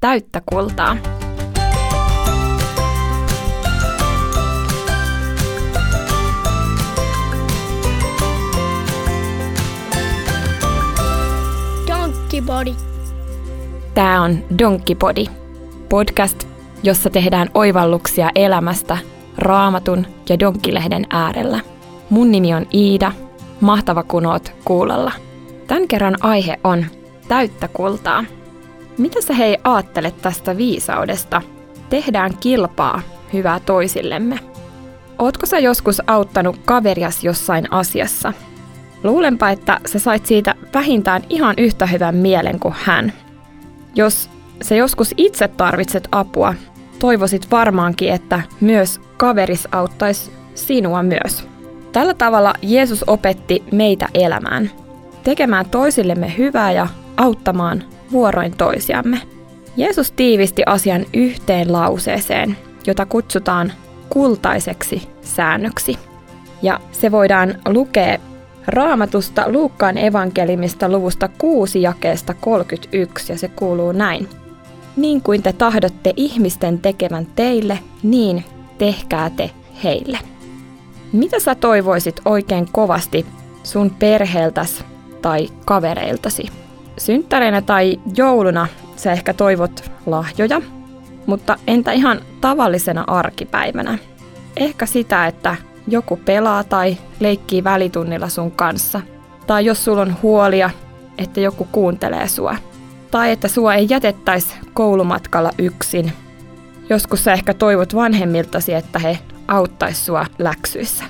täyttä kultaa. Donkey Body. Tämä on Donkkipodi, podcast, jossa tehdään oivalluksia elämästä raamatun ja donkkilehden äärellä. Mun nimi on Iida, mahtava kun oot kuulolla. Tämän kerran aihe on täyttä kultaa. Mitä sä hei aattelet tästä viisaudesta? Tehdään kilpaa hyvää toisillemme. Ootko sä joskus auttanut kaverias jossain asiassa? Luulenpa, että sä sait siitä vähintään ihan yhtä hyvän mielen kuin hän. Jos sä joskus itse tarvitset apua, toivoisit varmaankin, että myös kaveris auttaisi sinua myös. Tällä tavalla Jeesus opetti meitä elämään, tekemään toisillemme hyvää ja auttamaan vuoroin toisiamme. Jeesus tiivisti asian yhteen lauseeseen, jota kutsutaan kultaiseksi säännöksi. Ja se voidaan lukea Raamatusta Luukkaan evankelimista luvusta 6 jakeesta 31 ja se kuuluu näin. Niin kuin te tahdotte ihmisten tekevän teille, niin tehkää te heille. Mitä sä toivoisit oikein kovasti sun perheeltäs tai kavereiltasi? Synttäreinä tai jouluna sä ehkä toivot lahjoja, mutta entä ihan tavallisena arkipäivänä? Ehkä sitä, että joku pelaa tai leikkii välitunnilla sun kanssa. Tai jos sulla on huolia, että joku kuuntelee sua. Tai että sua ei jätettäisi koulumatkalla yksin. Joskus sä ehkä toivot vanhemmiltasi, että he auttaisi sua läksyissä.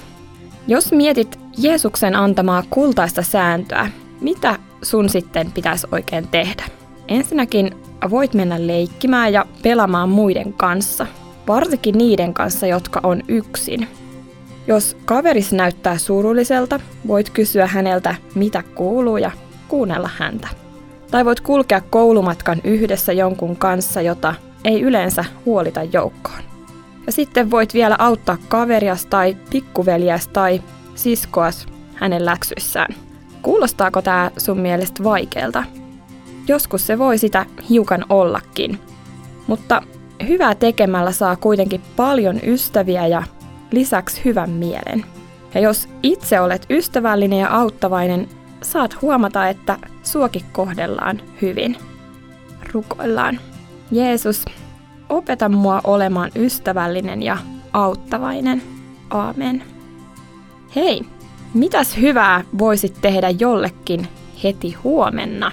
Jos mietit Jeesuksen antamaa kultaista sääntöä, mitä sun sitten pitäisi oikein tehdä? Ensinnäkin voit mennä leikkimään ja pelaamaan muiden kanssa, varsinkin niiden kanssa, jotka on yksin. Jos kaveris näyttää surulliselta, voit kysyä häneltä, mitä kuuluu ja kuunnella häntä. Tai voit kulkea koulumatkan yhdessä jonkun kanssa, jota ei yleensä huolita joukkoon. Ja sitten voit vielä auttaa kaverias tai pikkuveliäs tai siskoas hänen läksyissään. Kuulostaako tämä sun mielestä vaikealta? Joskus se voi sitä hiukan ollakin. Mutta hyvää tekemällä saa kuitenkin paljon ystäviä ja lisäksi hyvän mielen. Ja jos itse olet ystävällinen ja auttavainen, saat huomata, että suoki kohdellaan hyvin. Rukoillaan. Jeesus, opeta mua olemaan ystävällinen ja auttavainen. Aamen. Hei, mitäs hyvää voisit tehdä jollekin heti huomenna?